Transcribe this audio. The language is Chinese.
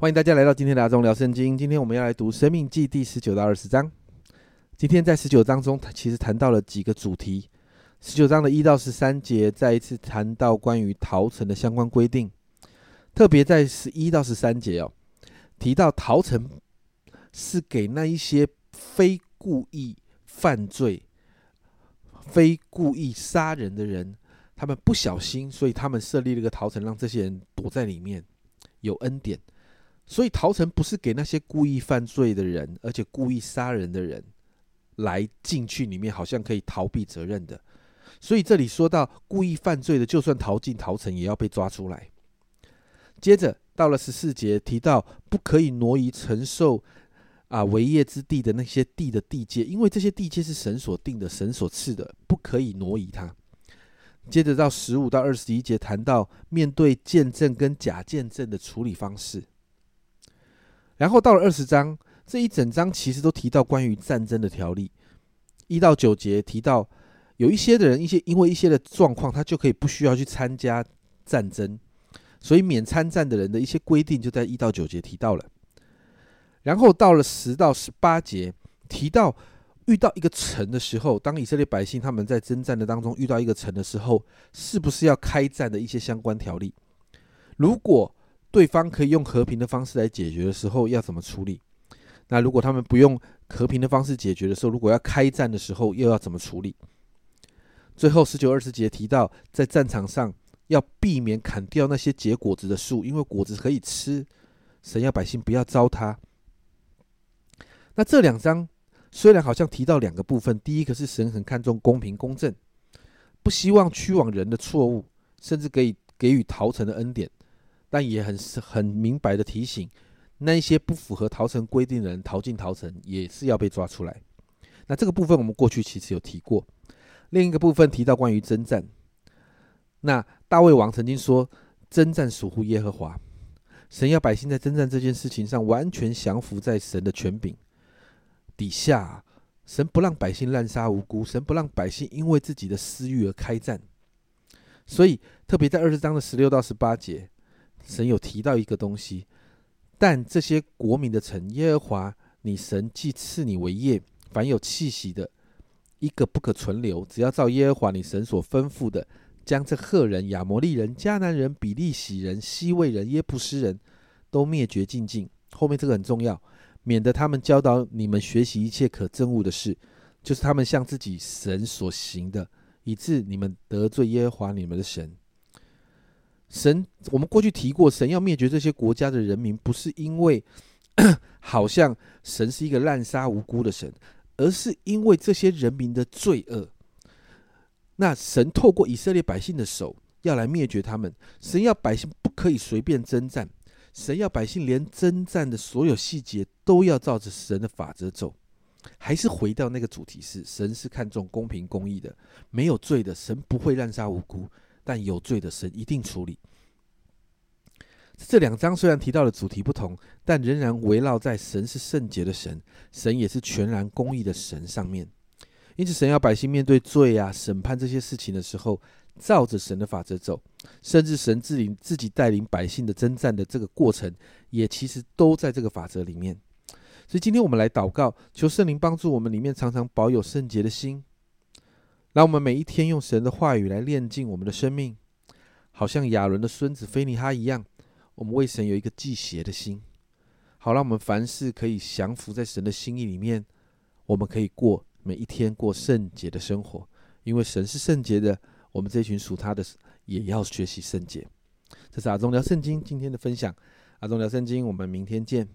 欢迎大家来到今天的阿忠聊圣经。今天我们要来读《生命记》第十九到二十章。今天在十九章中，其实谈到了几个主题。十九章的一到十三节，再一次谈到关于逃城的相关规定。特别在十一到十三节哦，提到逃城是给那一些非故意犯罪、非故意杀人的人，他们不小心，所以他们设立了一个逃城，让这些人躲在里面，有恩典。所以陶城不是给那些故意犯罪的人，而且故意杀人的人来进去里面，好像可以逃避责任的。所以这里说到故意犯罪的，就算逃进陶城，也要被抓出来。接着到了十四节，提到不可以挪移承受啊为业之地的那些地的地界，因为这些地界是神所定的，神所赐的，不可以挪移它。接着到十五到二十一节，谈到面对见证跟假见证的处理方式。然后到了二十章，这一整章其实都提到关于战争的条例。一到九节提到有一些的人，一些因为一些的状况，他就可以不需要去参加战争，所以免参战的人的一些规定就在一到九节提到了。然后到了十到十八节，提到遇到一个城的时候，当以色列百姓他们在征战的当中遇到一个城的时候，是不是要开战的一些相关条例？如果对方可以用和平的方式来解决的时候，要怎么处理？那如果他们不用和平的方式解决的时候，如果要开战的时候，又要怎么处理？最后十九、二十节提到，在战场上要避免砍掉那些结果子的树，因为果子可以吃。神要百姓不要糟蹋。那这两章虽然好像提到两个部分，第一个是神很看重公平公正，不希望屈枉人的错误，甚至可以给予逃城的恩典。但也很很明白的提醒，那一些不符合逃城规定的人逃进逃城，也是要被抓出来。那这个部分我们过去其实有提过。另一个部分提到关于征战，那大卫王曾经说，征战属乎耶和华，神要百姓在征战这件事情上完全降服在神的权柄底下，神不让百姓滥杀无辜，神不让百姓因为自己的私欲而开战。所以特别在二十章的十六到十八节。神有提到一个东西，但这些国民的城，耶和华你神既赐你为业，凡有气息的，一个不可存留。只要照耶和华你神所吩咐的，将这赫人、亚摩利人、迦南人、比利洗人、西魏人、耶布斯人都灭绝尽尽。后面这个很重要，免得他们教导你们学习一切可憎恶的事，就是他们向自己神所行的，以致你们得罪耶和华你们的神。神，我们过去提过，神要灭绝这些国家的人民，不是因为 好像神是一个滥杀无辜的神，而是因为这些人民的罪恶。那神透过以色列百姓的手要来灭绝他们，神要百姓不可以随便征战，神要百姓连征战的所有细节都要照着神的法则走。还是回到那个主题是，神是看重公平公义的，没有罪的神不会滥杀无辜。但有罪的神一定处理。这两章虽然提到的主题不同，但仍然围绕在神是圣洁的神，神也是全然公义的神上面。因此，神要百姓面对罪啊、审判这些事情的时候，照着神的法则走，甚至神自领自己带领百姓的征战的这个过程，也其实都在这个法则里面。所以，今天我们来祷告，求圣灵帮助我们，里面常常保有圣洁的心。让我们每一天用神的话语来炼净我们的生命，好像亚伦的孙子菲尼哈一样，我们为神有一个祭邪的心，好让我们凡事可以降服在神的心意里面，我们可以过每一天过圣洁的生活，因为神是圣洁的，我们这群属他的也要学习圣洁。这是阿忠聊圣经今天的分享，阿忠聊圣经，我们明天见。